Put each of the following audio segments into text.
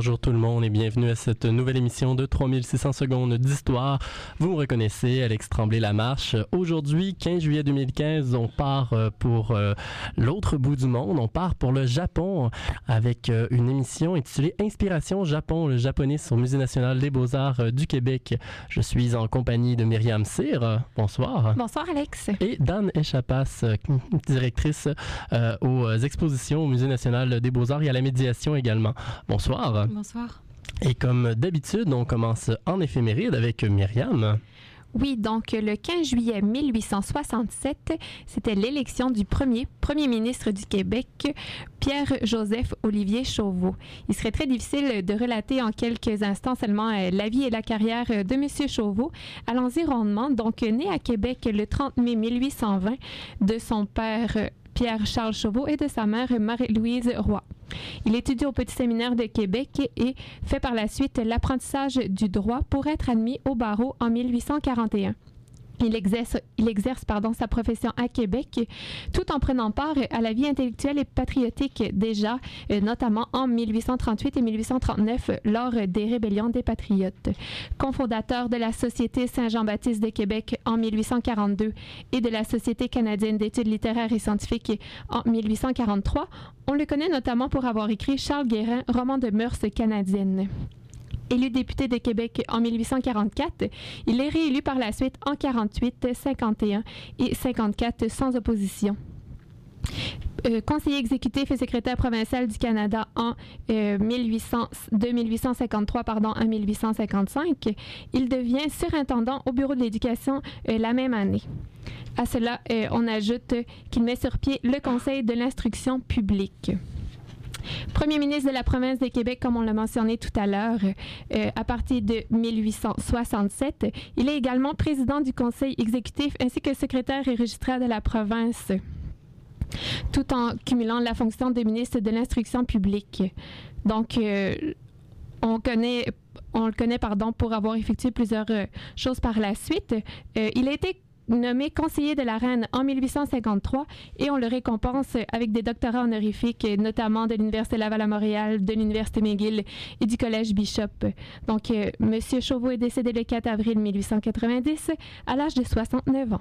Bonjour tout le monde et bienvenue à cette nouvelle émission de 3600 secondes d'histoire. Vous me reconnaissez, Alex Tremblay La Marche. Aujourd'hui, 15 juillet 2015, on part euh, pour euh, l'autre bout du monde. On part pour le Japon avec euh, une émission intitulée Inspiration Japon, le japonais au Musée national des beaux-arts du Québec. Je suis en compagnie de Myriam Cyr. Bonsoir. Bonsoir Alex. Et Dan Echapas, directrice aux expositions au Musée national des beaux-arts et à la médiation également. Bonsoir. Bonsoir. Et comme d'habitude, on commence en éphéméride avec Myriam. Oui, donc le 15 juillet 1867, c'était l'élection du premier premier ministre du Québec, Pierre-Joseph Olivier Chauveau. Il serait très difficile de relater en quelques instants seulement euh, la vie et la carrière de M. Chauveau. Allons-y rondement. Donc, né à Québec le 30 mai 1820 de son père Pierre-Charles Chauveau et de sa mère Marie-Louise Roy. Il étudie au Petit Séminaire de Québec et fait par la suite l'apprentissage du droit pour être admis au barreau en 1841. Il exerce, il sa profession à Québec tout en prenant part à la vie intellectuelle et patriotique déjà, euh, notamment en 1838 et 1839 lors des rébellions des patriotes. Cofondateur de la Société Saint-Jean-Baptiste de Québec en 1842 et de la Société canadienne d'études littéraires et scientifiques en 1843, on le connaît notamment pour avoir écrit Charles Guérin, roman de mœurs canadiennes. Élu député de Québec en 1844, il est réélu par la suite en 48, 51 et 54 sans opposition. Euh, conseiller exécutif et secrétaire provincial du Canada en 1800, euh, de 1853 pardon, à 1855. Il devient surintendant au bureau de l'éducation euh, la même année. À cela, on ajoute qu'il met sur pied le Conseil de l'instruction publique. Premier ministre de la province de Québec, comme on l'a mentionné tout à l'heure, euh, à partir de 1867. Il est également président du conseil exécutif ainsi que secrétaire et registraire de la province tout en cumulant la fonction de ministre de l'instruction publique. Donc, euh, on le connaît pardon pour avoir effectué plusieurs euh, choses par la suite. il a été nommé conseiller de la reine en 1853 et on le récompense avec des doctorats honorifiques, notamment de l'Université Laval à Montréal, de l'Université McGill et du Collège Bishop. Donc, M. Euh, Monsieur Chauveau est décédé le 4 avril 1890 à l'âge de 69 ans.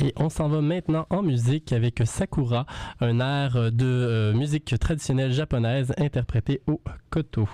Et on s'en va maintenant en musique avec Sakura, un air de euh, musique traditionnelle japonaise interprété au koto.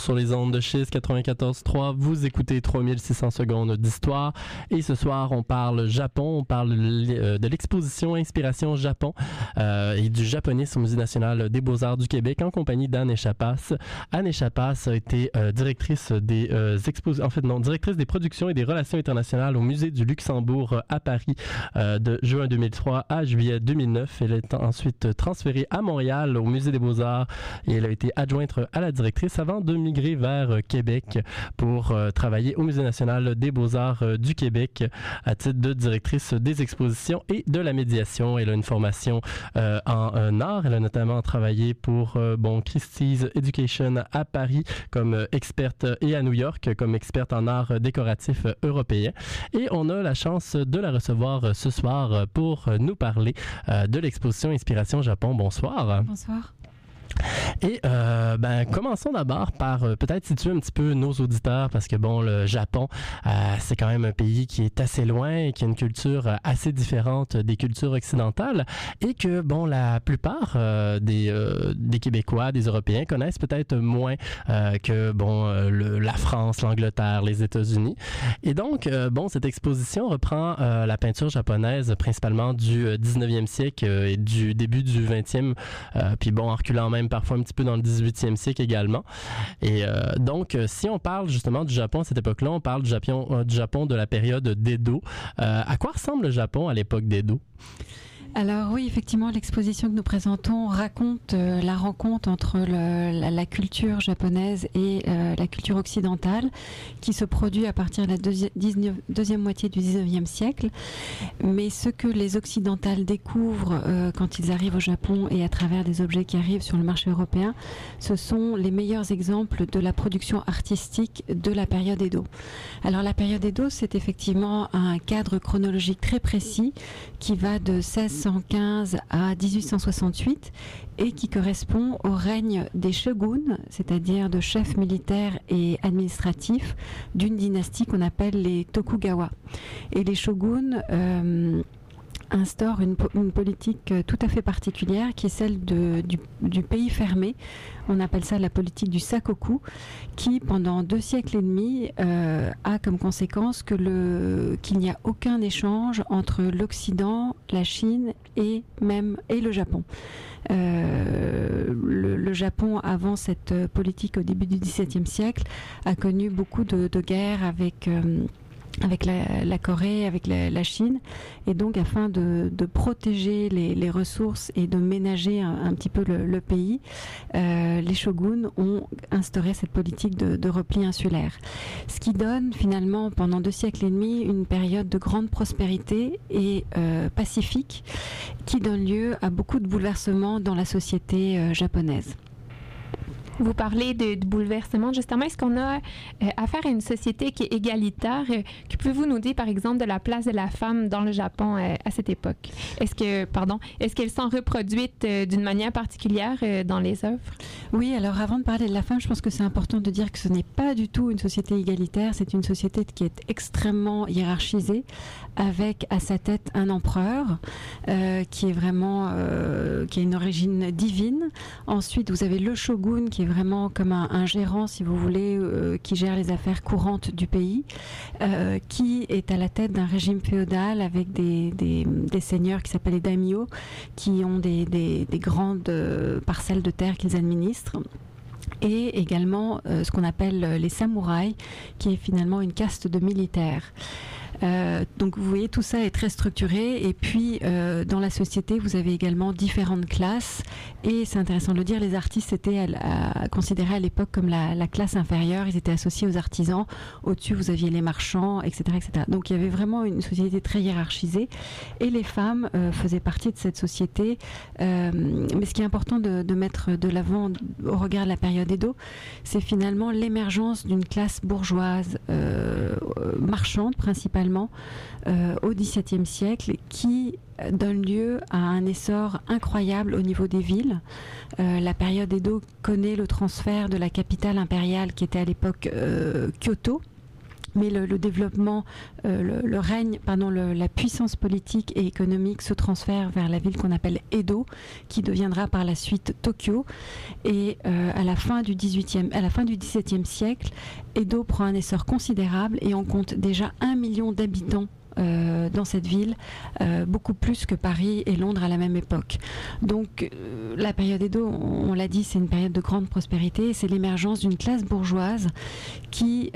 Sur les ondes de schiste 94.3, vous écoutez 3600 secondes d'histoire et ce soir on parle Japon, on parle euh, de l'exposition Inspiration Japon euh, et du japonisme au Musée national des beaux-arts du Québec en compagnie d'Anne Echapas. Anne Echapas a été euh, directrice des expositions, en fait directrice des productions et des relations internationales au Musée du Luxembourg à Paris de juin 2003 à juillet 2009. Elle est ensuite transférée à Montréal au Musée des beaux-arts et elle a été adjointe à la directrice avant de migrer vers euh, Québec pour euh, travailler au Musée national des beaux-arts euh, du Québec à titre de directrice des expositions et de la médiation. Elle a une formation en art. Elle a notamment travaillé pour bon Christie's Education à Paris comme experte et à New York comme experte en art décoratif européen. Et on a la chance de la recevoir ce soir pour nous parler de l'exposition Inspiration Japon. Bonsoir. Bonsoir. Et euh, ben, commençons d'abord par euh, peut-être situer un petit peu nos auditeurs parce que bon, le Japon, euh, c'est quand même un pays qui est assez loin et qui a une culture assez différente des cultures occidentales et que bon, la plupart des, des Québécois, des Européens connaissent peut-être moins que bon, la France, l'Angleterre, les États-Unis. Et donc, bon, cette exposition reprend la peinture japonaise principalement du 19e siècle et du début du 20e, puis bon, en reculant même parfois un petit peu dans le 18e siècle également. Et euh, donc, euh, si on parle justement du Japon à cette époque-là, on parle du Japon, euh, du Japon de la période d'Edo. à quoi ressemble le Japon à l'époque d'Edo? Alors oui, effectivement, l'exposition que nous présentons raconte euh, la rencontre entre la, culture japonaise et euh, la culture occidentale qui se produit à partir de la deuxième moitié du 19e siècle. Mais ce que les occidentales découvrent euh, quand ils arrivent au Japon et à travers des objets qui arrivent sur le marché européen, ce sont les meilleurs exemples de la production artistique de la période Edo. Alors la période Edo, c'est effectivement un cadre chronologique très précis qui va de 16 1815 à 1868 et qui correspond au règne des shoguns, c'est-à-dire de chefs militaires et administratifs d'une dynastie qu'on appelle les Tokugawa. Et les shoguns euh, instaurent une, politique tout à fait particulière qui est celle du, pays fermé. On appelle ça la politique du sakoku, qui pendant deux siècles et demi euh, a comme conséquence que qu'il n'y a aucun échange entre l'Occident, la Chine et même et le Japon. Euh, le, Japon, avant cette politique au début du XVIIe siècle, a connu beaucoup de, guerres avec euh, avec la, Corée, avec la, Chine, et donc afin de, protéger les, ressources et de ménager un, petit peu le, pays, euh, les shoguns ont instauré cette politique de, repli insulaire. Ce qui donne finalement pendant deux siècles et demi une période de grande prospérité et euh, pacifique qui donne lieu à beaucoup de bouleversements dans la société euh, japonaise. Vous parlez de, bouleversement, justement. Est-ce qu'on a euh, affaire à une société qui est égalitaire? Euh, que pouvez-vous nous dire, par exemple, de la place de la femme dans le Japon euh, à cette époque? Est-ce que, pardon, est-ce qu'elles sont reproduites d'une manière particulière dans les œuvres? Oui, alors avant de parler de la femme, je pense que c'est important de dire que ce n'est pas du tout une société égalitaire. C'est une société qui est extrêmement hiérarchisée, avec à sa tête un empereur qui est vraiment, qui a une origine divine. Ensuite, vous avez le shogun qui est vraiment comme un, gérant, si vous voulez, euh, qui gère les affaires courantes du pays, euh, qui est à la tête d'un régime féodal avec des, seigneurs qui s'appellent les daimyo, qui ont des, des grandes euh, parcelles de terre qu'ils administrent et également ce qu'on appelle les samouraïs, qui est finalement une caste de militaires. Euh, donc vous voyez, tout ça est très structuré. Et puis, euh, dans la société, vous avez également différentes classes. Et c'est intéressant de le dire, les artistes étaient considérés à l'époque comme la, classe inférieure. Ils étaient associés aux artisans. Au-dessus, vous aviez les marchands, etc., etc. Donc il y avait vraiment une société très hiérarchisée. Et les femmes euh, faisaient partie de cette société. mais ce qui est important de, de mettre de l'avant au regard de la période Edo, c'est finalement l'émergence d'une classe bourgeoise marchande principalement euh, au XVIIe siècle qui donne lieu à un essor incroyable au niveau des villes. Euh, la période Edo connaît le transfert de la capitale impériale qui était à l'époque euh, Kyoto mais le, développement, euh, le, règne, pardon, la puissance politique et économique se transfère vers la ville qu'on appelle Edo, qui deviendra par la suite Tokyo. Et euh, à la fin du 18e, à la fin du 17e siècle, Edo prend un essor considérable et on compte déjà un million d'habitants euh, dans cette ville, euh, beaucoup plus que Paris et Londres à la même époque. Donc euh, la période Edo, on, l'a dit, c'est une période de grande prospérité, c'est l'émergence d'une classe bourgeoise qui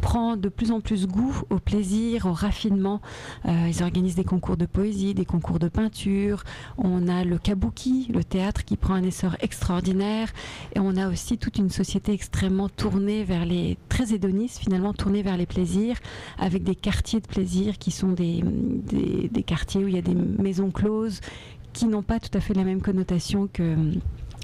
prend de plus en plus goût au plaisir, au raffinement. ils organisent des concours de poésie, des concours de peinture, on a le kabuki, le théâtre qui prend un essor extraordinaire, et on a aussi toute une société extrêmement tournée vers les, très finalement, tournée vers les plaisirs, avec des quartiers de plaisir qui sont des, des, quartiers où il y a des maisons closes qui n'ont pas tout à fait la même connotation que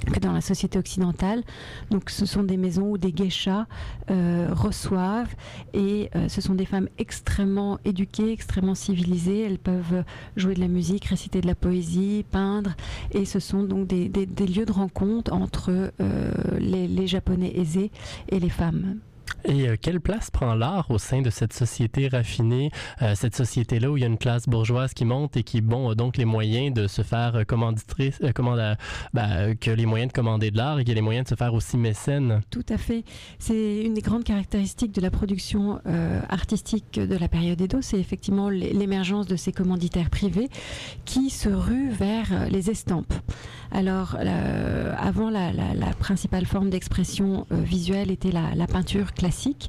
que dans la société occidentale. Donc ce sont des maisons où des geishas euh, reçoivent et euh, ce sont des femmes extrêmement éduquées, extrêmement civilisées. Elles peuvent jouer de la musique, réciter de la poésie, peindre et ce sont donc des, des, lieux de rencontre entre euh, les, les Japonais aisés et les femmes. Et euh, quelle place prend l'art au sein de cette société raffinée, euh, cette société-là où il y a une classe bourgeoise qui monte et qui, bon, a donc les moyens de se faire euh, commanditrice, bah, que les moyens de commander de l'art et qui a les moyens de se faire aussi mécène? Tout à fait. C'est une des grandes caractéristiques de la production artistique de la période Edo, c'est effectivement l'émergence de ces commanditaires privés qui se ruent vers les estampes. Alors, avant, la, principale forme d'expression visuelle était la, la peinture classique.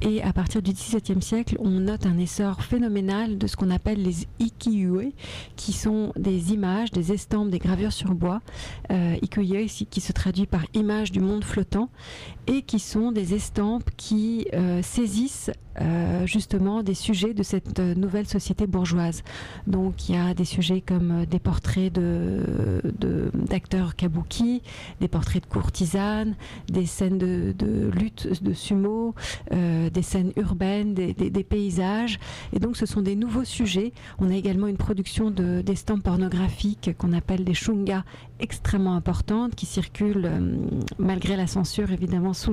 Et à partir du XVIIe siècle, on note un essor phénoménal de ce qu'on appelle les ikiyue, qui sont des images, des estampes, des gravures sur bois. Euh, qui se traduit par image du monde flottant et qui sont des estampes qui euh, saisissent euh, justement des sujets de cette euh, nouvelle société bourgeoise. Donc il y a des sujets comme des portraits de, d'acteurs kabuki, des portraits de courtisanes, des scènes de, de lutte de sumo, des scènes urbaines, des, des, paysages. Et donc ce sont des nouveaux sujets. On a également une production de, d'estampes pornographiques qu'on appelle des shunga extrêmement importantes qui circulent malgré la censure évidemment sous,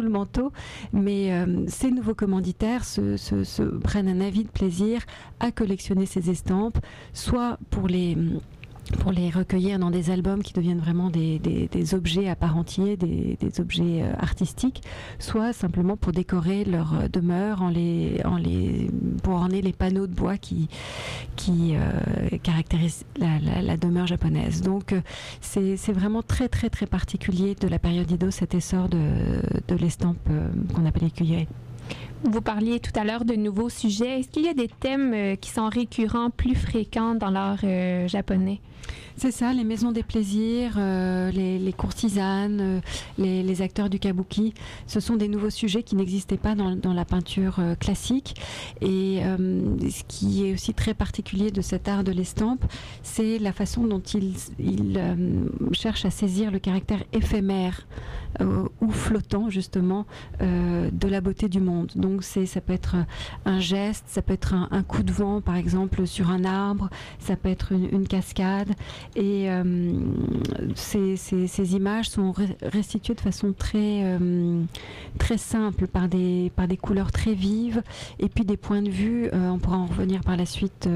le manteau. Mais euh, ces nouveaux commanditaires se, prennent un avis de plaisir à collectionner ces estampes, soit pour les pour les recueillir dans des albums qui deviennent vraiment des, des, objets à part entier, des, des, objets euh, artistiques, soit simplement pour décorer leur euh, demeure en les, en les, pour orner les panneaux de bois qui, qui euh, caractérisent la, la, demeure japonaise. Donc c'est vraiment très très très particulier de la période Ido cet essor de, de l'estampe qu'on appelle écuyère. Vous parliez tout à l'heure de nouveaux sujets. Est-ce qu'il y a des thèmes euh, qui sont récurrents, plus fréquents dans l'art euh, japonais? C'est ça, les maisons des plaisirs, euh, les, courtisanes, les, acteurs du kabuki, ce sont des nouveaux sujets qui n'existaient pas dans, la peinture classique. Et ce qui est aussi très particulier de cet art de l'estampe, c'est la façon dont il, cherche à saisir le caractère éphémère ou flottant justement de la beauté du monde. Donc ça peut être un geste, ça peut être un, coup de vent par exemple sur un arbre, ça peut être une, cascade. Et euh, ces, images sont restituées de façon très, euh, très simple par des, par des couleurs très vives et puis des points de vue. Euh, on pourra en revenir par la suite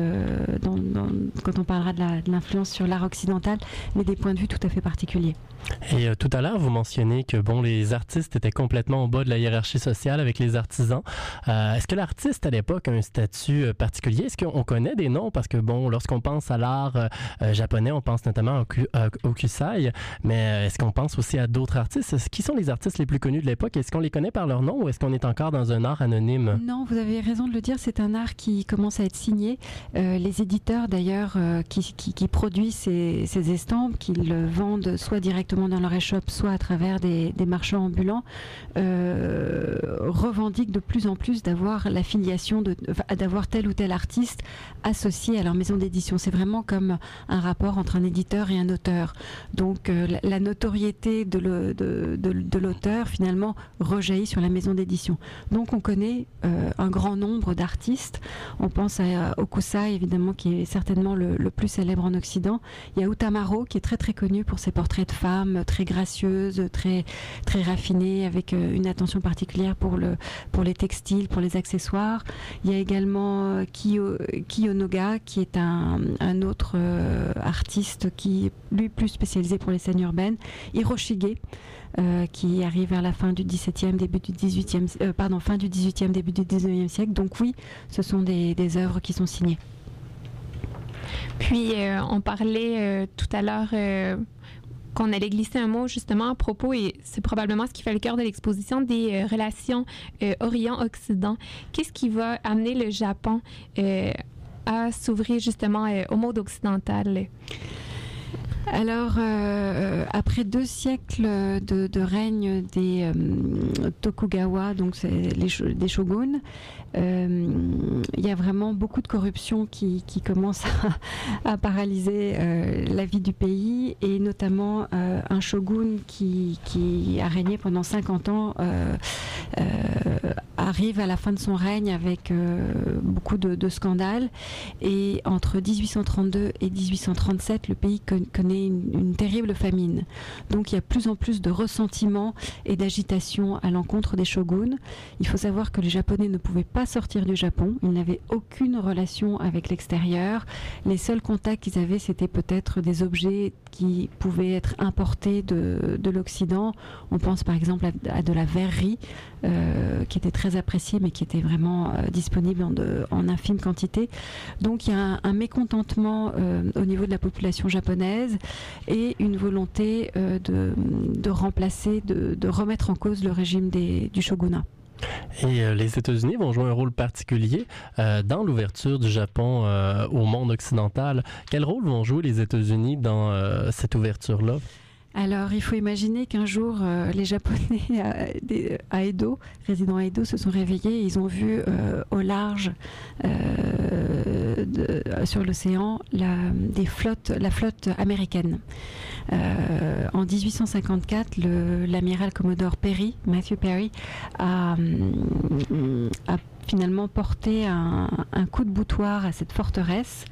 quand on parlera de l'influence sur l'art occidental, mais des points de vue tout à fait particuliers. Et tout à l'heure, vous mentionnez que bon, les artistes étaient complètement au bas de la hiérarchie sociale avec les artisans. Euh, est-ce que l'artiste à l'époque a un statut euh, particulier? Est-ce qu'on connaît des noms? Parce que bon, lorsqu'on pense à l'art euh, japonais, on pense notamment au, kusai, mais est-ce qu'on pense aussi à d'autres artistes? Qui sont les artistes les plus connus de l'époque? Est-ce qu'on les connaît par leur nom ou est-ce qu'on est encore dans un art anonyme? Non, vous avez raison de le dire, c'est un art qui commence à être signé. les éditeurs d'ailleurs qui, produisent ces, estampes, qu'ils vendent soit directement dans leur échoppe, soit à travers des, des marchands ambulants, revendiquent de plus en plus d'avoir l'affiliation, d'avoir tel ou tel artiste associé à leur maison d'édition. C'est vraiment comme un rapport entre un éditeur et un auteur. Donc euh, la, notoriété de l'auteur finalement rejaillit sur la maison d'édition. Donc on connaît euh, un grand nombre d'artistes. On pense à Okusai évidemment qui est certainement le, plus célèbre en Occident. Il y a Utamaro qui est très très connu pour ses portraits de femmes très gracieuse, très, très raffinée, avec une attention particulière pour, le, pour les textiles, pour les accessoires. Il y a également Kiyo, Kiyonoga, qui est un, un autre artiste qui, lui, plus spécialisé pour les scènes urbaines. Hiroshige, euh, qui arrive vers la fin du XVIIe, début du XVIIIe, euh, pardon, fin du XVIIIe, début du XIXe siècle. Donc oui, ce sont des, des œuvres qui sont signées. Puis euh, on parlait tout à l'heure qu'on allait glisser un mot justement à propos, et c'est probablement ce qui fait le cœur de l'exposition, des relations Orient-Occident. Qu'est-ce qui va amener le Japon à s'ouvrir justement au mode occidental? Alors, euh, après deux siècles de, règne des euh, Tokugawa, donc les, des shoguns, euh, il y a vraiment beaucoup de corruption qui, commence à, paralyser la vie du pays, et notamment un shogun qui, qui, a régné pendant 50 ans arrive à la fin de son règne avec beaucoup de, scandales, et entre 1832 et 1837, le pays connaît une, terrible famine. Donc il y a plus en plus de ressentiment et d'agitation à l'encontre des shoguns. Il faut savoir que les Japonais ne pouvaient pas sortir du Japon. Ils n'avaient aucune relation avec l'extérieur. Les seuls contacts qu'ils avaient, c'était peut-être des objets qui pouvaient être importés de, l'Occident. On pense par exemple à, de la verrerie, euh, qui était très appréciée, mais qui était vraiment euh, disponible en, en, infime quantité. Donc il y a un, mécontentement euh, au niveau de la population japonaise et une volonté euh, de, remplacer, de, remettre en cause le régime du shogunat. Et euh, les États-Unis vont jouer un rôle particulier euh, dans l'ouverture du Japon au monde occidental. Quel rôle vont jouer les États-Unis dans cette ouverture-là? Alors, il faut imaginer qu'un jour, euh, les Japonais à, Edo, résidant à Edo, se sont réveillés et ils ont vu euh, au large, euh, sur l'océan, la, flotte américaine. en 1854, l'amiral Commodore Perry, Matthew Perry, a, finalement porté un coup de boutoir à cette forteresse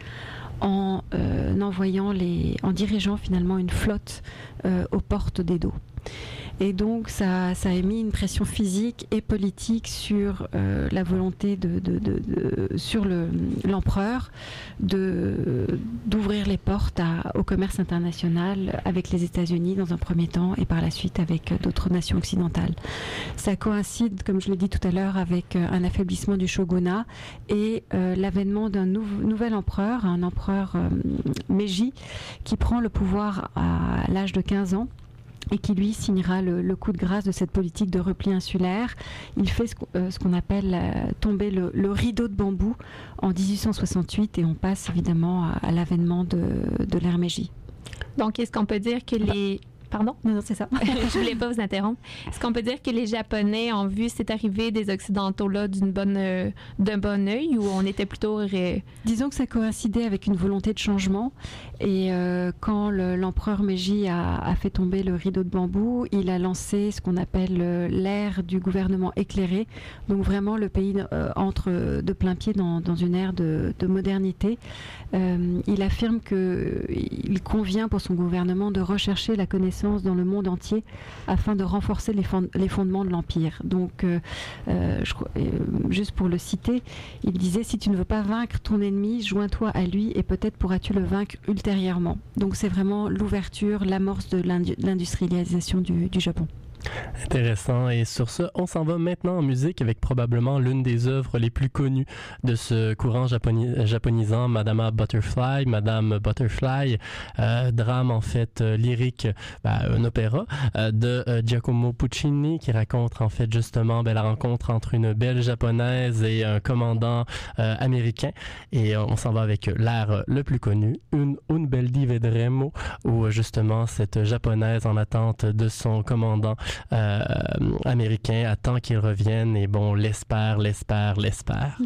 en euh, envoyant les, en dirigeant finalement une flotte euh, aux portes des dos. Et donc, ça, a mis une pression physique et politique sur euh, la volonté de, l'empereur d'ouvrir les portes au commerce international avec les États-Unis dans un premier temps et par la suite avec d'autres nations occidentales. Ça coïncide, comme je l'ai dit tout à l'heure, avec euh, un affaiblissement du shogunat et euh, l'avènement d'un nouvel empereur, un empereur Meiji, qui prend le pouvoir à l'âge de 15 ans et qui lui signera le, coup de grâce de cette politique de repli insulaire. Il fait ce, euh, qu'on appelle euh, tomber le, rideau de bambou en 1868 et on passe évidemment à, l'avènement de, de Meiji. Donc, est-ce qu'on peut dire que les Pardon? Non, non, c'est ça. je voulais pas vous interrompre. Est-ce qu'on peut dire que les Japonais ont vu cette arrivée des Occidentaux-là d'une bonne, euh, d'un bon œil ou on était plutôt... Disons que ça coïncidait avec une volonté de changement. Et euh, quand l'empereur Meiji a, fait tomber le rideau de bambou, il a lancé ce qu'on appelle euh, l'ère du gouvernement éclairé. Donc vraiment, le pays entre de plein pied dans, dans une ère de, de modernité. il affirme qu'il convient pour son gouvernement de rechercher la connaissance dans le monde entier afin de renforcer les, fondements de l'Empire. Donc, euh, euh, euh, juste pour le citer, il disait, si tu ne veux pas vaincre ton ennemi, joins-toi à lui et peut-être pourras-tu le vaincre ultérieurement. Donc c'est vraiment l'ouverture, l'amorce de l'industrialisation du Japon. Intéressant. Et sur ce, on s'en va maintenant en musique avec probablement l'une des œuvres les plus connues de ce courant japonisant, Madame Butterfly. Madame Butterfly, euh, drame en fait euh, lyrique, ben, un opéra euh, de Giacomo Puccini qui raconte en fait justement ben, la rencontre entre une belle japonaise et un commandant américain. Et on s'en va avec l'air le plus connu, une Un bel vedremo, où justement cette japonaise en attente de son commandant américain attend qu'il revienne et bon, l'espère, l'espère, l'espère.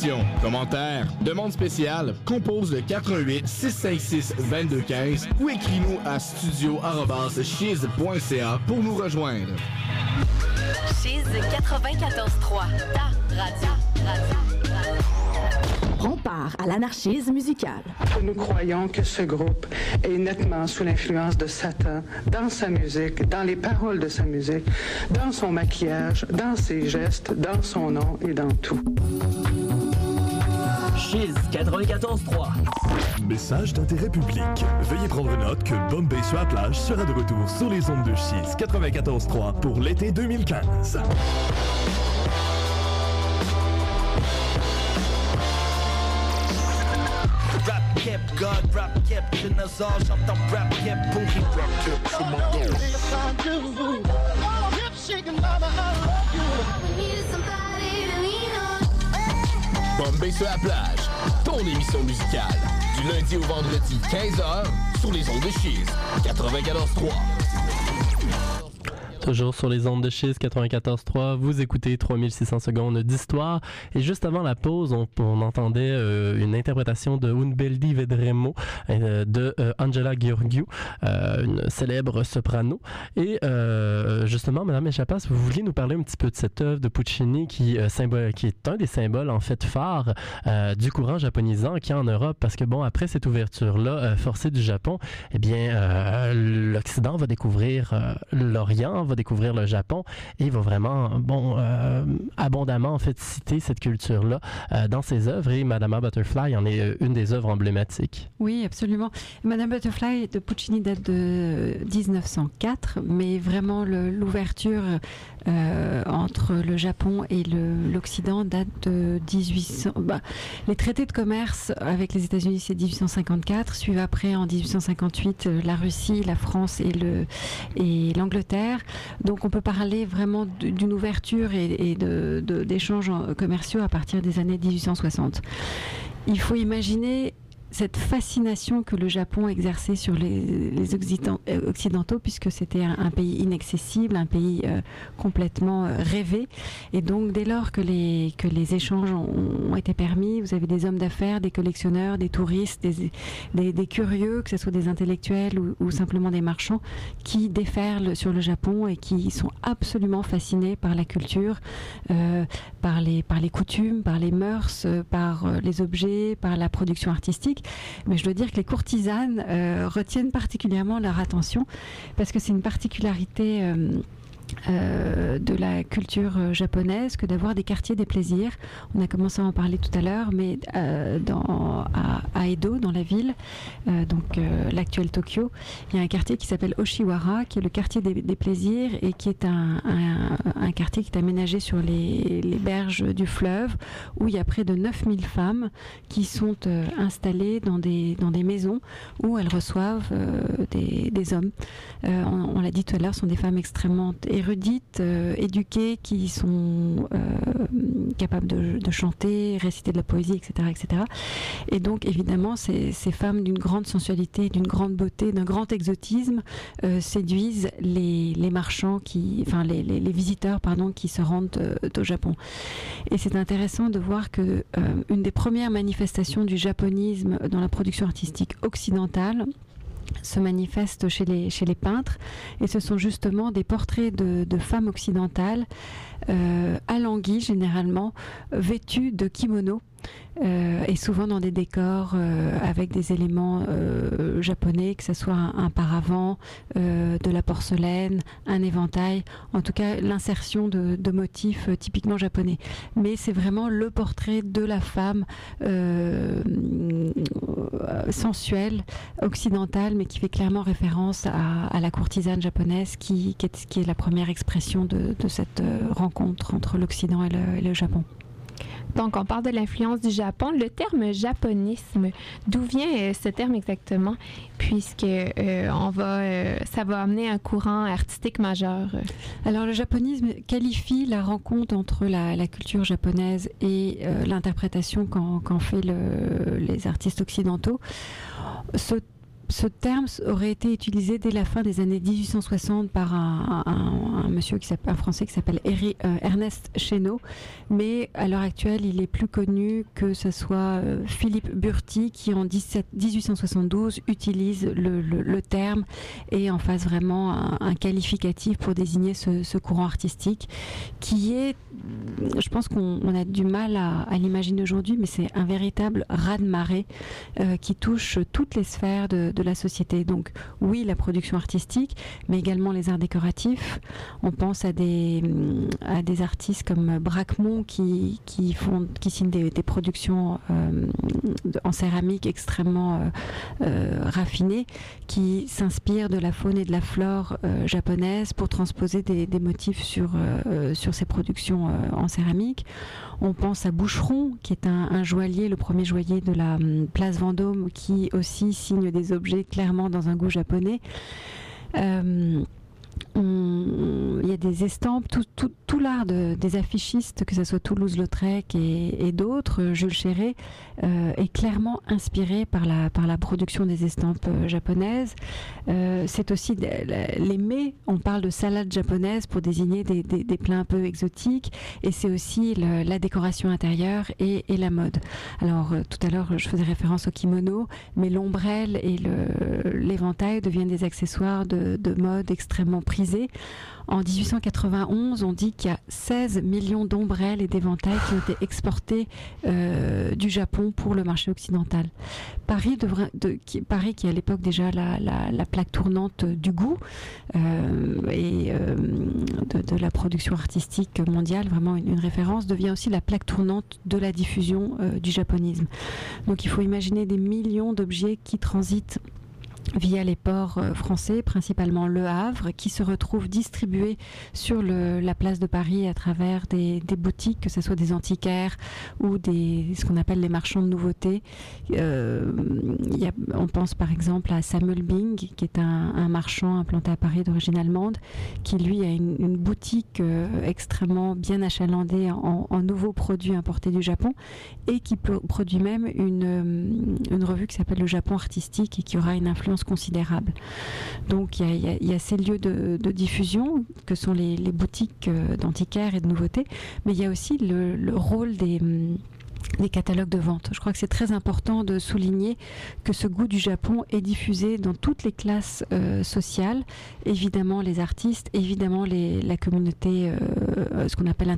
Questions, commentaires, demandes spéciales, compose le 88 656 2215 ou écris-nous à studio@chiz.ca pour nous rejoindre. Chiz 94.3, ta radio, radio, Prends part à l'anarchisme musical. Nous croyons que ce groupe est nettement sous l'influence de Satan dans sa musique, dans les paroles de sa musique, dans son maquillage, dans ses gestes, dans son nom et dans tout. Chiz 94.3. Message d'intérêt public. Veuillez prendre note que Bombay sur la plage sera de retour sur les ondes de Chiz 94.3 pour l'été 2015. Rap cap, God, rap cap, dinosaure, j'entends rap cap, pourri rap cap, c'est mon dos. Bombay sur la plage, ton émission musicale. Du lundi au vendredi, 15h, sur les ondes de Cheese. 94.3. Toujours sur les ondes de Chiz 94.3, vous écoutez 3600 secondes d'histoire. Et juste avant la pause, on, on entendait euh, une interprétation de Un Beldi Vedremo euh, de euh, Angela Gheorghiu, une célèbre soprano. Et justement, Madame Echapas, vous vouliez nous parler un petit peu de cette œuvre de Puccini qui, symbole, qui est un des symboles en fait phares du courant japonisant qui est en Europe. Parce que bon, après cette ouverture-là forcée du Japon, eh bien, l'Occident va découvrir l'Orient, va découvrir le Japon et va vraiment, bon, euh, abondamment en fait citer cette culture-là euh, dans ses œuvres. Et Madama Butterfly en est euh, une des œuvres emblématiques. Oui, absolument. Madame Butterfly de Puccini date de 1904, mais vraiment l'ouverture entre le Japon et l'Occident date de 1800. bah, les traités de commerce avec les États-Unis, c'est 1854. Suivent après, en 1858, euh, la Russie, la France France et le et l'Angleterre. Donc on peut parler vraiment d'une ouverture et, d'échanges commerciaux à partir des années 1860. Il faut imaginer cette fascination que le Japon exerçait sur les, euh, occidentaux, puisque c'était un, pays inaccessible, un pays euh, complètement euh, rêvé. Et donc, dès lors que les, échanges ont, été permis, vous avez des hommes d'affaires, des collectionneurs, des touristes, des, curieux, que ce soit des intellectuels ou, simplement des marchands, qui déferlent sur le Japon et qui sont absolument fascinés par la culture, par les coutumes, par les mœurs, par les objets, par la production artistique. Mais je dois dire que les courtisanes euh, retiennent particulièrement leur attention parce que c'est une particularité. Euh, de la culture euh, japonaise que d'avoir des quartiers des plaisirs. On a commencé à en parler tout à l'heure, mais euh, à, Edo, dans la ville, donc l'actuel Tokyo, il y a un quartier qui s'appelle Oshiwara, qui est le quartier des, plaisirs et qui est un, un, quartier qui est aménagé sur les, berges du fleuve, où il y a près de 9000 femmes qui sont installées dans des, dans des maisons où elles reçoivent des, hommes. on, on l'a dit tout à l'heure, sont des femmes extrêmement érudites, euh, éduquées, qui sont euh, capables de, chanter, réciter de la poésie, etc. etc. Et donc, évidemment, ces, femmes d'une grande sensualité, d'une grande beauté, d'un grand exotisme euh, séduisent les, marchands, qui, enfin les, visiteurs pardon, qui se rendent au Japon. Et c'est intéressant de voir que une des premières manifestations du japonisme dans la production artistique occidentale, se manifeste chez les, peintres. Et ce sont justement des portraits de, de femmes occidentales euh, alanguies généralement vêtues de kimono euh, et souvent dans des décors euh, avec des éléments euh, japonais, que ce soit un, paravent, de la porcelaine, un éventail, en tout cas l'insertion de, motifs typiquement japonais. Mais c'est vraiment le portrait de la femme sensuelle, occidentale, mais qui fait clairement référence à, la courtisane japonaise qui, est, la première expression de, cette rencontre entre l'Occident et le Japon. Donc, on parle de l'influence du Japon. Le terme japonisme, d'où vient euh, ce terme exactement? Puisque euh, on va, euh, ça va amener un courant artistique majeur. Alors, le japonisme qualifie la rencontre entre la, culture japonaise et l'interprétation qu'en fait le, les artistes occidentaux. Ce terme aurait été utilisé dès la fin des années 1860 par un, monsieur qui un français qui s'appelle euh, Ernest Chéneau, mais à l'heure actuelle, il est plus connu que ce soit euh, Philippe Burti qui en 1872 utilise le, terme et en fasse vraiment un, qualificatif pour désigner ce, courant artistique qui est, je pense qu'on a du mal à, l'imaginer aujourd'hui, mais c'est un véritable raz-de-marée euh, qui touche toutes les sphères de la société. Donc oui, la production artistique, mais également les arts décoratifs. On pense à des, à des artistes comme Braquemont qui, qui, font, qui signent des, productions euh, en céramique extrêmement euh, euh, raffinées, qui s'inspirent de la faune et de la flore japonaise pour transposer des, des motifs sur, sur ces productions en céramique. On pense à Boucheron, qui est un, joaillier, le premier joaillier de la hum, place Vendôme, qui aussi signe des objets clairement dans un goût japonais. Euh, il y a des estampes, tout, l'art des affichistes, que ce soit Toulouse-Lautrec et, d'autres, Jules Chéret, euh, est clairement inspiré par la, par la production des estampes euh, japonaises. Euh, c'est aussi les mets, on parle de salade japonaise pour désigner des, plats un peu exotiques, et c'est aussi la décoration intérieure et, et, la mode. Alors tout à l'heure, je faisais référence au kimono, mais l'ombrelle et l'éventail deviennent des accessoires de, de mode extrêmement En 1891, on dit qu'il y a 16 millions d'ombrelles et d'éventails qui ont été exportés euh, du Japon pour le marché occidental. Paris, qui, qui à l'époque déjà la, la, plaque tournante du goût euh, et euh, de, la production artistique mondiale, vraiment une, une, référence, devient aussi la plaque tournante de la diffusion du japonisme. Donc il faut imaginer des millions d'objets qui transitent via les ports euh, français, principalement Le Havre, qui se retrouvent distribués sur la place de Paris à travers des, boutiques, que ce soit des antiquaires ou des, ce qu'on appelle les marchands de nouveautés. Euh, on pense par exemple à Samuel Bing, qui est un, marchand implanté à Paris d'origine allemande, qui lui a une, boutique euh, extrêmement bien achalandée en, en, nouveaux produits importés du Japon et qui produit même une, une revue qui s'appelle Le Japon artistique et qui aura une influence considérable. Donc il y a, ces lieux de, diffusion que sont les, boutiques euh, d'antiquaires et de nouveautés, mais il y a aussi le, le rôle des des catalogues de vente. Je crois que c'est très important de souligner que ce goût du Japon est diffusé dans toutes les classes euh, sociales, évidemment les artistes, évidemment les, la communauté, euh, ce qu'on appelle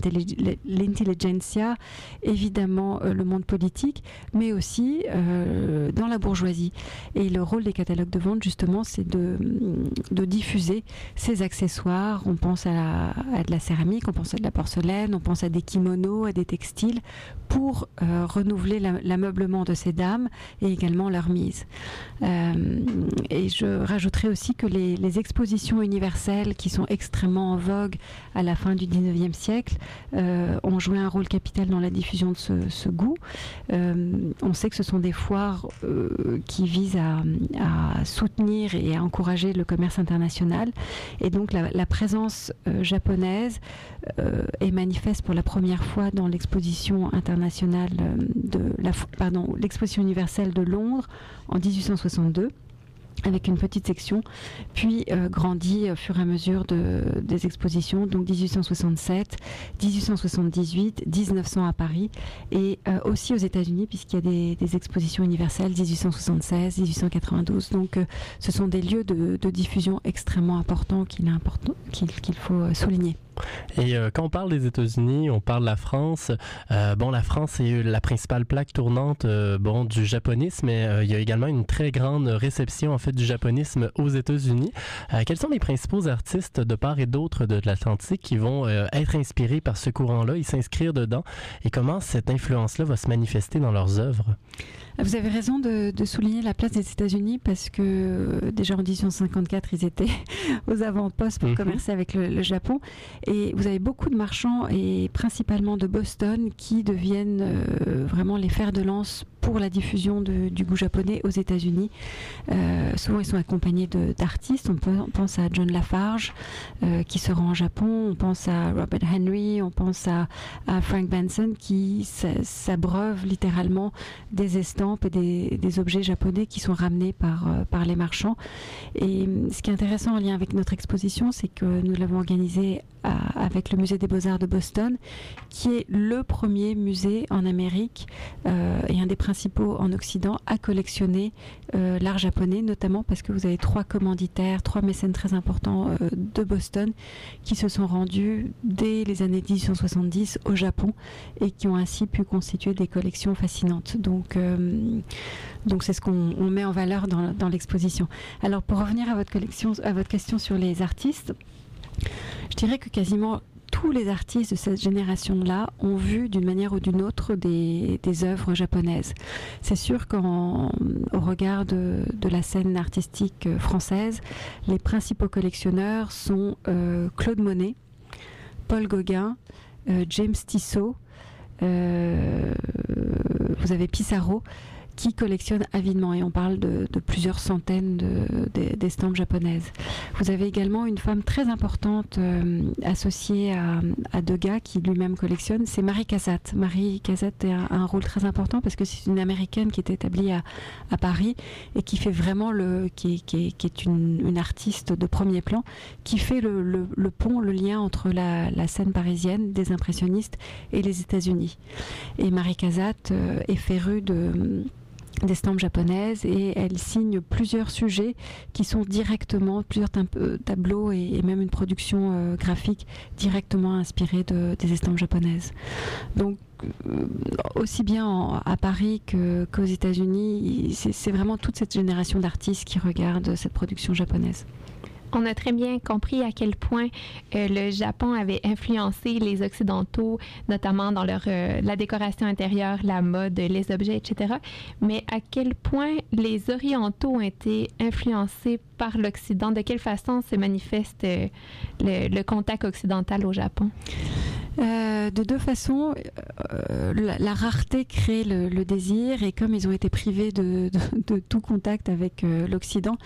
l'intelligentsia, évidemment euh, le monde politique, mais aussi dans la bourgeoisie. Et le rôle des catalogues de vente, justement, c'est de, de, diffuser ces accessoires. On pense à, la, à de la céramique, on pense à de la porcelaine, on pense à des kimonos, à des textiles, pour euh, renouveler l'ameublement de ces dames et également leur mise. Euh, et je rajouterai aussi que les, expositions universelles qui sont extrêmement en vogue à la fin du 19e siècle euh, ont joué un rôle capital dans la diffusion de ce, goût. On sait que ce sont des foires qui visent à, soutenir et à encourager le commerce international et donc la, présence japonaise est manifeste pour la première fois dans l'exposition internationale de la pardon l'exposition universelle de Londres en 1862 avec une petite section, puis euh, grandit au fur et à mesure de, des expositions, donc 1867, 1878, 1900 à Paris, et euh, aussi aux États-Unis, puisqu'il y a des, des, expositions universelles 1876, 1892. Donc euh, ce sont des lieux de, diffusion extrêmement importants qu'il important, qu'il qu faut souligner. Et euh, quand on parle des États-Unis, on parle de la France. Euh, bon, la France est la principale plaque tournante euh, bon, du japonisme, mais il y a également une très grande réception en fait du japonisme aux États-Unis. Quels sont les principaux artistes de part et d'autre de, de l'Atlantique qui vont être inspirés par ce courant-là et s'inscrire dedans? Et comment cette influence-là va se manifester dans leurs œuvres? Vous avez raison de, de, souligner la place des États-Unis parce que déjà en 1854, ils étaient aux avant-postes pour mmh. commercer avec le, le, Japon. Et vous avez beaucoup de marchands et principalement de Boston qui deviennent euh, vraiment les fers de lance pour la diffusion du goût japonais aux États-Unis. Euh, souvent, ils sont accompagnés d'artistes. On, pense à John Lafarge euh, qui se rend au Japon. On pense à Robert Henry. On pense à, à Frank Benson qui s'abreuve littéralement des estampes et des, objets japonais qui sont ramenés par, les marchands. Et ce qui est intéressant en lien avec notre exposition, c'est que nous l'avons organisée avec le musée des beaux-arts de Boston, qui est le premier musée en Amérique euh, et un des principaux en Occident à collectionner euh, l'art japonais, notamment parce que vous avez trois commanditaires, trois mécènes très importants euh, de Boston qui se sont rendus dès les années 1870 au Japon et qui ont ainsi pu constituer des collections fascinantes. Donc, donc c'est ce qu'on met en valeur dans, dans l'exposition. Alors pour revenir à votre collection, à votre question sur les artistes, je dirais que quasiment tous les artistes de cette génération-là ont vu d'une manière ou d'une autre des, œuvres japonaises. C'est sûr qu'au regard de, de, la scène artistique française, les principaux collectionneurs sont euh, Claude Monet, Paul Gauguin, euh, James Tissot, euh, vous avez Pissarro qui collectionne avidement et on parle de, plusieurs centaines d'estampes de, japonaises. Vous avez également une femme très importante euh, associée à, à, Degas qui lui-même collectionne, c'est Marie Cassatt. Marie Cassatt a un, rôle très important parce que c'est une américaine qui est établie à, à, Paris et qui fait vraiment le, qui, qui, qui est une, une, artiste de premier plan, qui fait le, le, le pont, le lien entre la, la, scène parisienne des impressionnistes et les États-Unis. Et Marie Cassatt euh, est férue de d'estampes japonaises et elle signe plusieurs sujets qui sont directement, plusieurs tableaux et, même une production euh, graphique directement inspirée de, des estampes japonaises. Donc euh, aussi bien en, à Paris qu'aux qu États-Unis, c'est vraiment toute cette génération d'artistes qui regardent cette production japonaise. On a très bien compris à quel point euh, le Japon avait influencé les Occidentaux, notamment dans leur, euh, la décoration intérieure, la mode, les objets, etc. Mais à quel point les Orientaux ont été influencés par l'Occident? De quelle façon se manifeste euh, le, contact occidental au Japon? De deux façons. La, rareté crée le, désir et comme ils ont été privés de, tout contact avec l'Occident,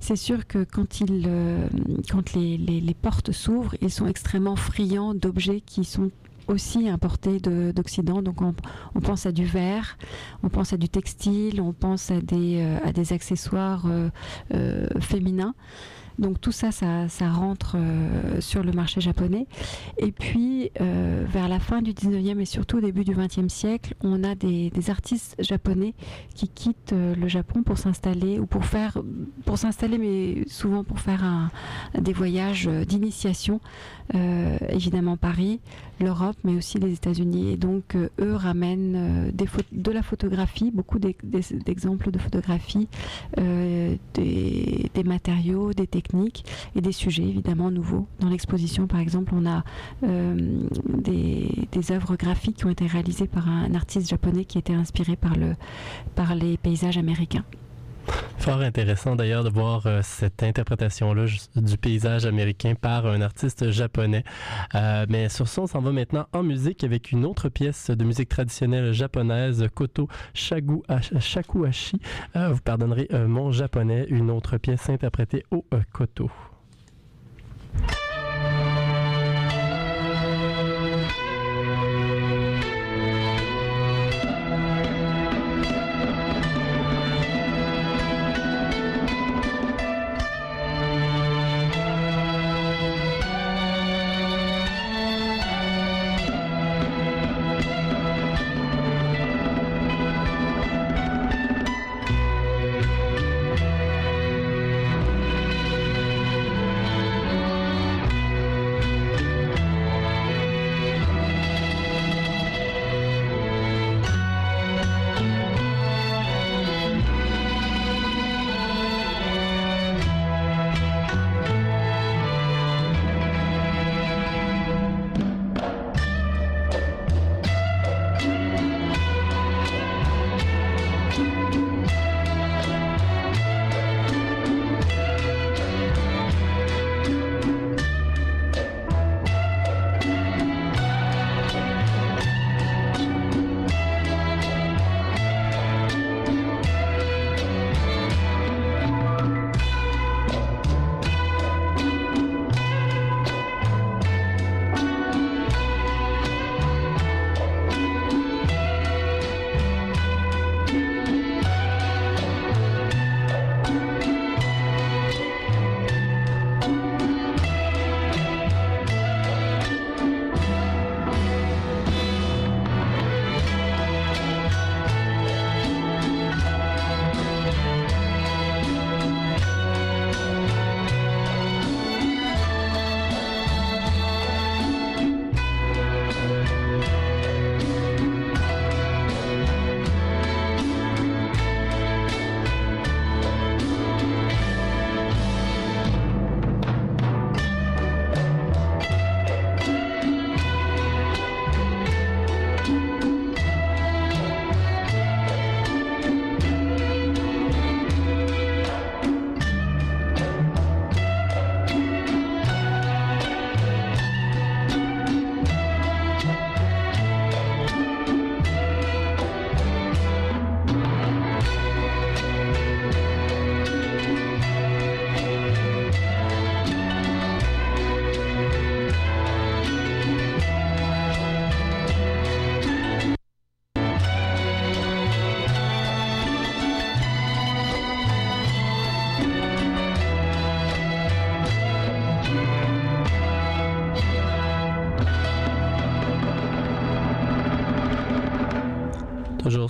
c'est sûr que quand, ils, euh, quand les, portes s'ouvrent, ils sont extrêmement friands d'objets qui sont aussi importés d'Occident. Donc on, pense à du verre, on pense à du textile, on pense à des, euh, accessoires euh, féminins. Donc tout ça, ça, rentre euh, sur le marché japonais. Et puis, euh, vers la fin du 19e et surtout au début du 20e siècle, on a des, artistes japonais qui quittent euh, le Japon pour s'installer ou pour faire, pour s'installer, mais souvent pour faire des voyages d'initiation. Évidemment Paris, l'Europe, mais aussi les États-Unis. Et donc, euh, eux ramènent des de la photographie, beaucoup d'exemples de photographie, des, des matériaux, des techniques et des sujets évidemment nouveaux. Dans l'exposition, par exemple, on a euh, des, œuvres graphiques qui ont été réalisées par un artiste japonais qui était inspiré par les paysages américains. Fort intéressant d'ailleurs de voir euh, cette interprétation-là du paysage américain par un artiste japonais. Euh, mais sur ce, on s'en va maintenant en musique avec une autre pièce de musique traditionnelle japonaise, Koto Shagu, Shakuhachi. Euh, vous pardonnerez mon japonais, une autre pièce interprétée au koto.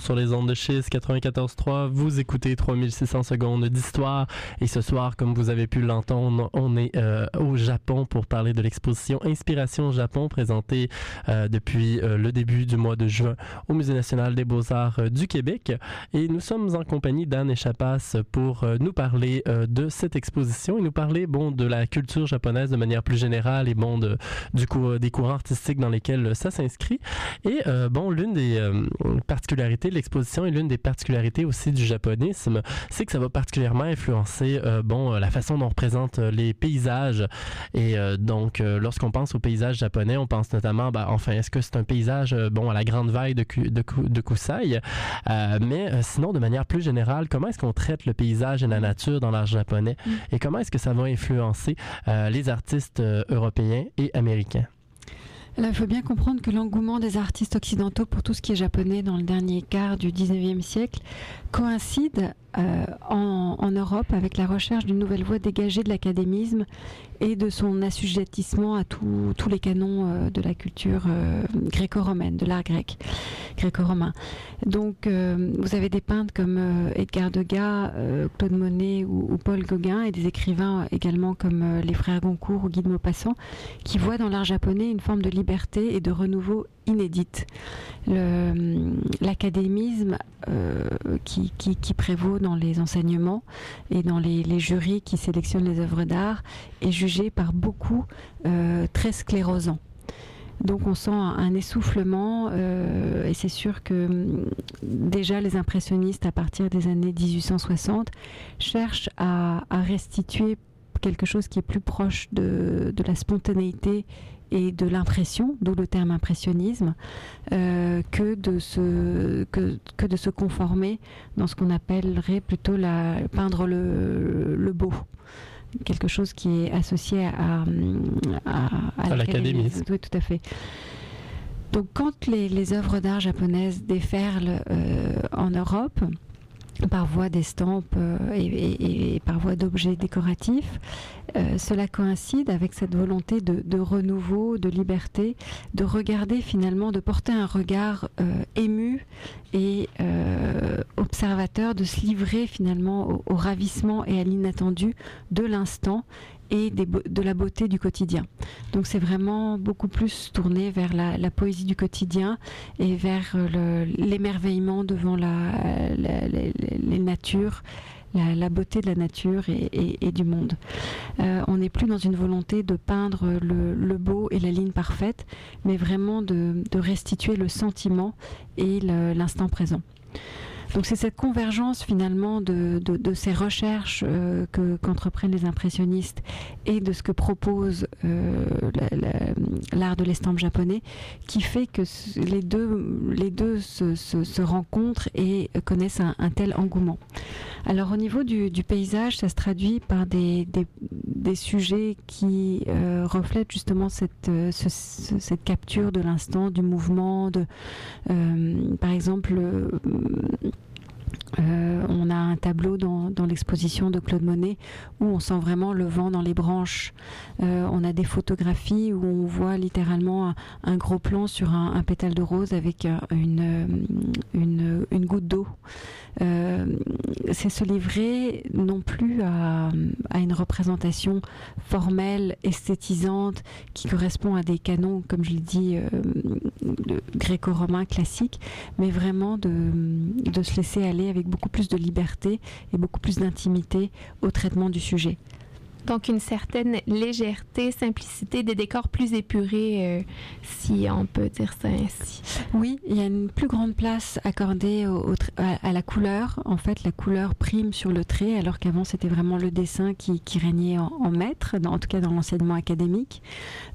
Sur les ondes de Chiz 94.3, vous écoutez 3600 secondes d'histoire. Et ce soir, comme vous avez pu l'entendre, on est euh, au Japon pour parler de l'exposition Inspiration Japon présentée euh, depuis euh, le début du mois de juin au Musée national des beaux-arts du Québec. Et nous sommes en compagnie d'Anne Echapas pour nous parler de cette exposition et nous parler bon de la culture japonaise de manière plus générale et bon de, du coup, des courants artistiques dans lesquels ça s'inscrit. Et bon l'une des particularités l'exposition et l'une des particularités aussi du japonisme, c'est que ça va particulièrement influencer euh, bon euh, la façon dont on représente euh, les paysages. Et euh, donc, lorsqu'on pense aux paysages japonais, on pense notamment, ben, enfin, est-ce que c'est un paysage bon à la grande vague de, de, Ku- de Kusai? Mais sinon, de manière plus générale, comment est-ce qu'on traite le paysage et la nature dans l'art japonais? Et comment est-ce que ça va influencer les artistes européens et américains? Alors, il faut bien comprendre que l'engouement des artistes occidentaux pour tout ce qui est japonais dans le dernier quart du 19e siècle coïncide euh, en, Europe avec la recherche d'une nouvelle voie dégagée de l'académisme et de son assujettissement à tous les canons euh, de la culture euh, gréco-romaine, de l'art grec, gréco-romain. Donc, euh, vous avez des peintres comme Edgar Degas, Claude Monet ou, Paul Gauguin et des écrivains également comme les frères Goncourt ou Guy de Maupassant qui voient dans l'art japonais une forme de liberté et de renouveau inédite. Le- L'académisme qui prévaut dans les enseignements et dans les, jurys qui sélectionnent les œuvres d'art est jugé par beaucoup euh, très sclérosant. Donc on sent un, essoufflement euh, et c'est sûr que hum, déjà les impressionnistes à partir des années 1860 cherchent à, à restituer quelque chose qui est plus proche de, de la spontanéité et de l'impression, d'où le terme impressionnisme, euh, que, de se, que, que de se conformer dans ce qu'on appellerait plutôt la, peindre le, le beau. Quelque chose qui est associé à, à, À l'académisme. Oui, tout à fait. Donc, quand les, les œuvres d'art japonaises déferlent euh, en Europe, par voie d'estampes euh, et, par voie d'objets décoratifs, euh, cela coïncide avec cette volonté de, renouveau, de liberté, de regarder finalement, de porter un regard euh, ému et observateur, de se livrer finalement au ravissement et à l'inattendu de l'instant et de la beauté du quotidien. Donc c'est vraiment beaucoup plus tourné vers la, poésie du quotidien et vers euh, le- l'émerveillement devant la, la- la, beauté de la nature et, du monde. Euh, on n'est plus dans une volonté de peindre le, beau et la ligne parfaite, mais vraiment de, de restituer le sentiment et l'instant présent. Donc c'est cette convergence finalement de, de- ces recherches euh, que- qu'entreprennent les impressionnistes et de ce que propose euh, la- la- l'art de l'estampe japonais qui fait que les deux, les deux se, rencontrent et connaissent un, tel engouement. Alors au niveau du, paysage, ça se traduit par des, des- sujets qui euh, reflètent justement cette, ce- ce- cette capture de l'instant, du mouvement, de, par exemple... euh, on a un tableau dans, l'exposition de Claude Monet où on sent vraiment le vent dans les branches. Euh, on a des photographies où on voit littéralement un, gros plan sur un, pétale de rose avec euh, une, goutte d'eau. C'est se livrer non plus à, une représentation formelle, esthétisante, qui correspond à des canons, comme je l'ai dit, gréco-romains classiques, mais vraiment de se laisser aller avec beaucoup plus de liberté et beaucoup plus d'intimité au traitement du sujet. Donc, une certaine légèreté, simplicité, des décors plus épurés, euh, si on peut dire ça ainsi. Oui, il y a une plus grande place accordée au- au tr- à, à la couleur. En fait, la couleur prime sur le trait, alors qu'avant c'était vraiment le dessin qui, qui régnait en, en maître, dans- en tout cas dans l'enseignement académique.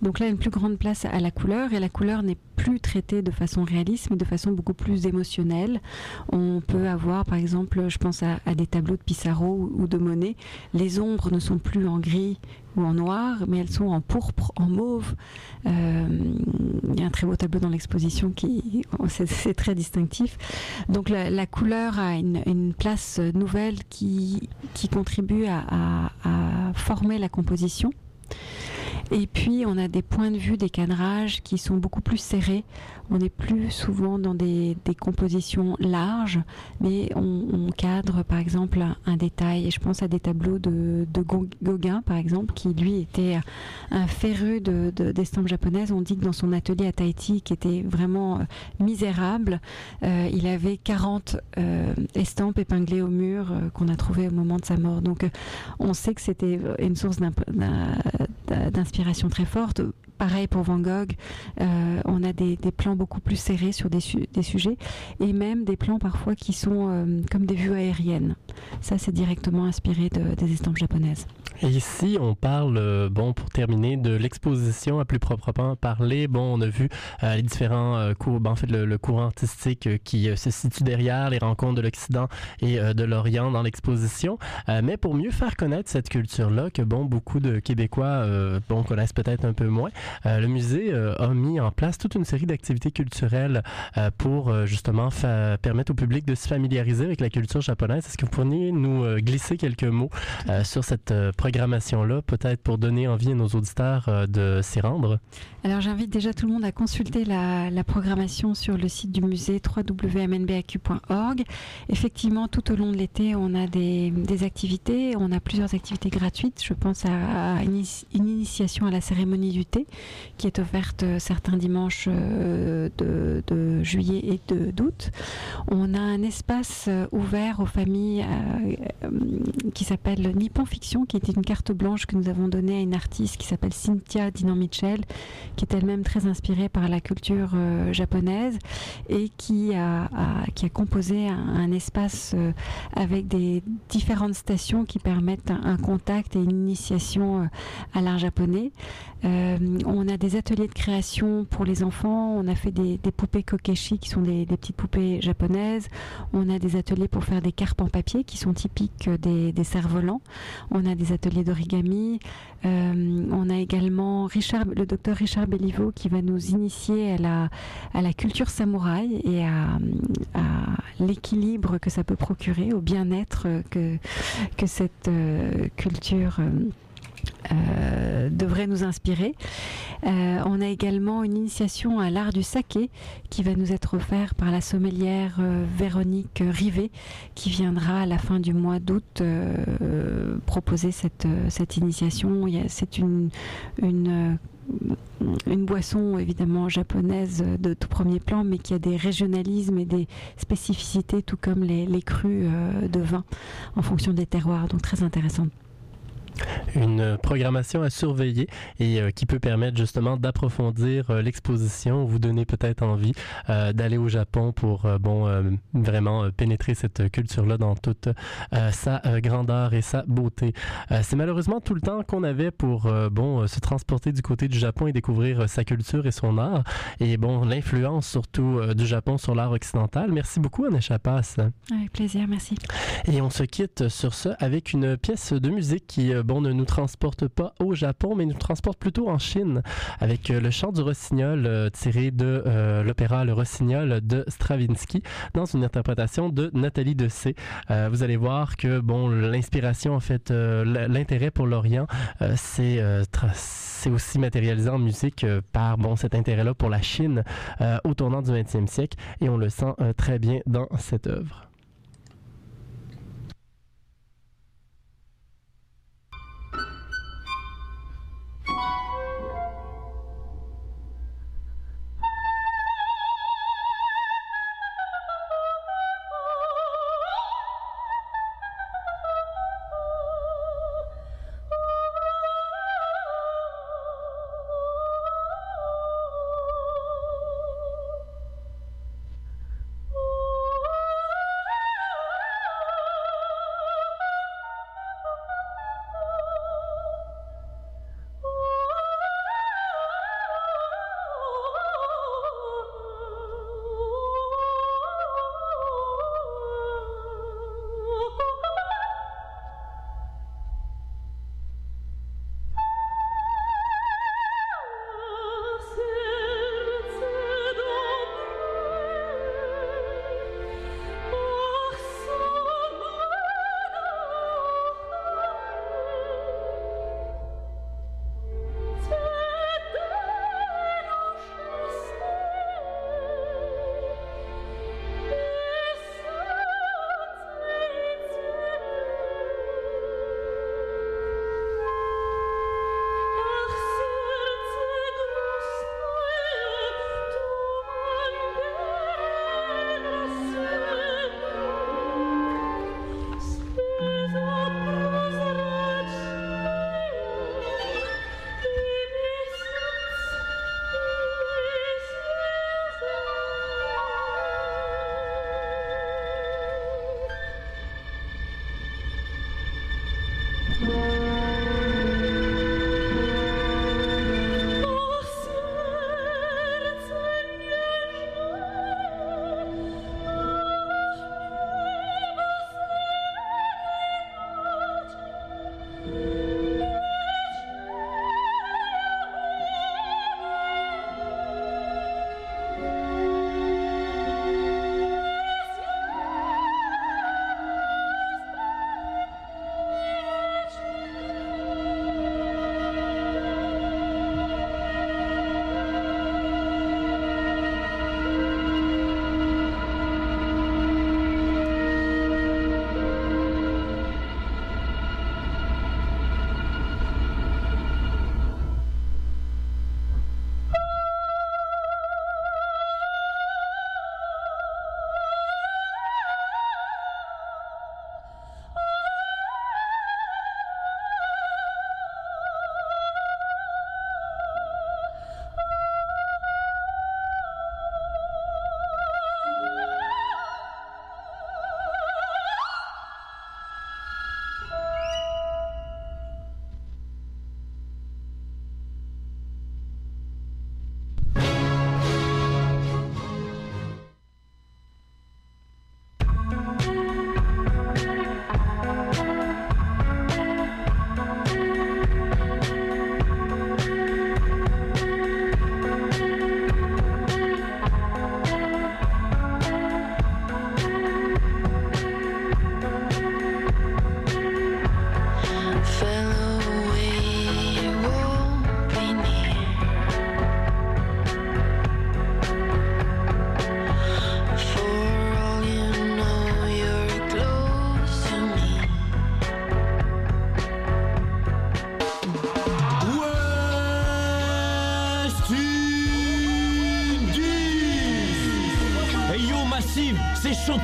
Donc là, une plus grande place à la couleur, et la couleur n'est plus traitée de façon réaliste, mais de façon beaucoup plus émotionnelle. On peut avoir, par exemple, je pense à, des tableaux de Pissarro ou, de Monet, les ombres ne sont plus en gris ou en noir, mais elles sont en pourpre, en mauve. Euh, il y a un très beau tableau dans l'exposition qui c'est, c'est très distinctif. Donc la, couleur a une, place nouvelle qui, qui contribue à former la composition. Et puis, on a des points de vue, des cadrages qui sont beaucoup plus serrés. On est plus souvent dans des, compositions larges, mais on, on, cadre, par exemple, un, détail. Et je pense à des tableaux de, Gauguin, par exemple, qui lui était un féru d'estampes de, japonaises. On dit que dans son atelier à Tahiti, qui était vraiment euh, misérable, euh, il avait 40 euh, estampes épinglées au mur qu'on a trouvées au moment de sa mort. Donc, on sait que c'était une source d'inspiration très forte. Pareil pour Van Gogh, euh, on a des, plans beaucoup plus serrés sur des, su des, sujets et même des plans parfois qui sont euh, comme des vues aériennes. Ça, c'est directement inspiré de, des estampes japonaises. Ici, on parle, euh, bon, pour terminer, de l'exposition à plus proprement parler. Bon, on a vu les différents cours, ben, en fait, le, le courant artistique qui se situe derrière les rencontres de l'Occident et de l'Orient dans l'exposition. mais pour mieux faire connaître cette culture-là, que bon, beaucoup de Québécois, bon, connaissent peut-être un peu moins, le musée a mis en place toute une série d'activités culturelles pour justement permettre au public de se familiariser avec la culture japonaise. Est-ce que vous pourriez nous glisser quelques mots sur cette programmation-là, peut-être pour donner envie à nos auditeurs euh, de s'y rendre? Alors j'invite déjà tout le monde à consulter la, programmation sur le site du musée www.mnbaq.org. Effectivement, tout au long de l'été, on a des, activités, on a plusieurs activités gratuites. Je pense à, une, initiation à la cérémonie du thé qui est offerte certains dimanches euh, de, juillet et d'août. On a un espace ouvert aux familles euh, qui s'appelle Nippon Fiction, qui est une carte blanche que nous avons donnée à une artiste qui s'appelle Cynthia Dinan Mitchell, qui est elle-même très inspirée par la culture euh, japonaise et qui a, qui a composé un, espace euh, avec des différentes stations qui permettent un, contact et une initiation euh, à l'art japonais. Euh, on a des ateliers de création pour les enfants, on a fait des, poupées kokeshi qui sont des, petites poupées japonaises, on a des ateliers pour faire des carpes en papier qui sont typiques des, cerfs-volants, on a des ateliers d'origami, euh, on a également Richard, le docteur Richard Belliveau qui va nous initier à la, culture samouraï et à, l'équilibre que ça peut procurer, au bien-être que, que cette euh, culture euh, euh, devrait nous inspirer. Euh, on a également une initiation à l'art du saké qui va nous être offert par la sommelière euh, Véronique Rivet qui viendra à la fin du mois d'août proposer cette, cette initiation. C'est une, une boisson évidemment japonaise de tout premier plan, mais qui a des régionalismes et des spécificités, tout comme les, les crus de vin en fonction des terroirs, donc très intéressant une programmation à surveiller et euh, qui peut permettre justement d'approfondir euh, l'exposition, vous donner peut-être envie euh, d'aller au Japon pour euh, bon vraiment pénétrer cette culture-là dans toute sa grandeur et sa beauté. C'est malheureusement tout le temps qu'on avait pour bon se transporter du côté du Japon et découvrir sa culture et son art et bon l'influence surtout du Japon sur l'art occidental. Merci beaucoup Anna Chapas. Avec plaisir, merci. Et on se quitte sur ce avec une pièce de musique qui bon ne nous transporte pas au Japon, mais nous transporte plutôt en Chine avec euh, le chant du rossignol euh, tiré de euh, l'opéra Le Rossignol de Stravinsky dans une interprétation de Nathalie Dessay. Euh, vous allez voir que bon l'inspiration en fait l'intérêt pour l'Orient c'est c'est aussi matérialisé en musique par bon cet intérêt là pour la Chine au tournant du 20e siècle et on le sent très bien dans cette œuvre.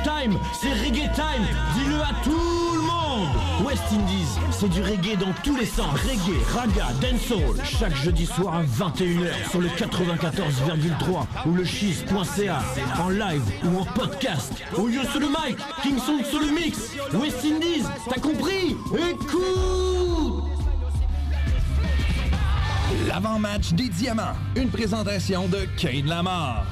Showtime, c'est reggae time, dis-le à tout le monde. West Indies, c'est du reggae dans tous les sens, reggae, raga, dancehall, chaque jeudi soir à 21h sur le 94,3 ou le cheese.ca, en live ou en podcast, au lieu sur le mic, Kingston sur le mix, West Indies, t'as compris? Écoute! L'avant-match des diamants. Une présentation de Kane Lamar.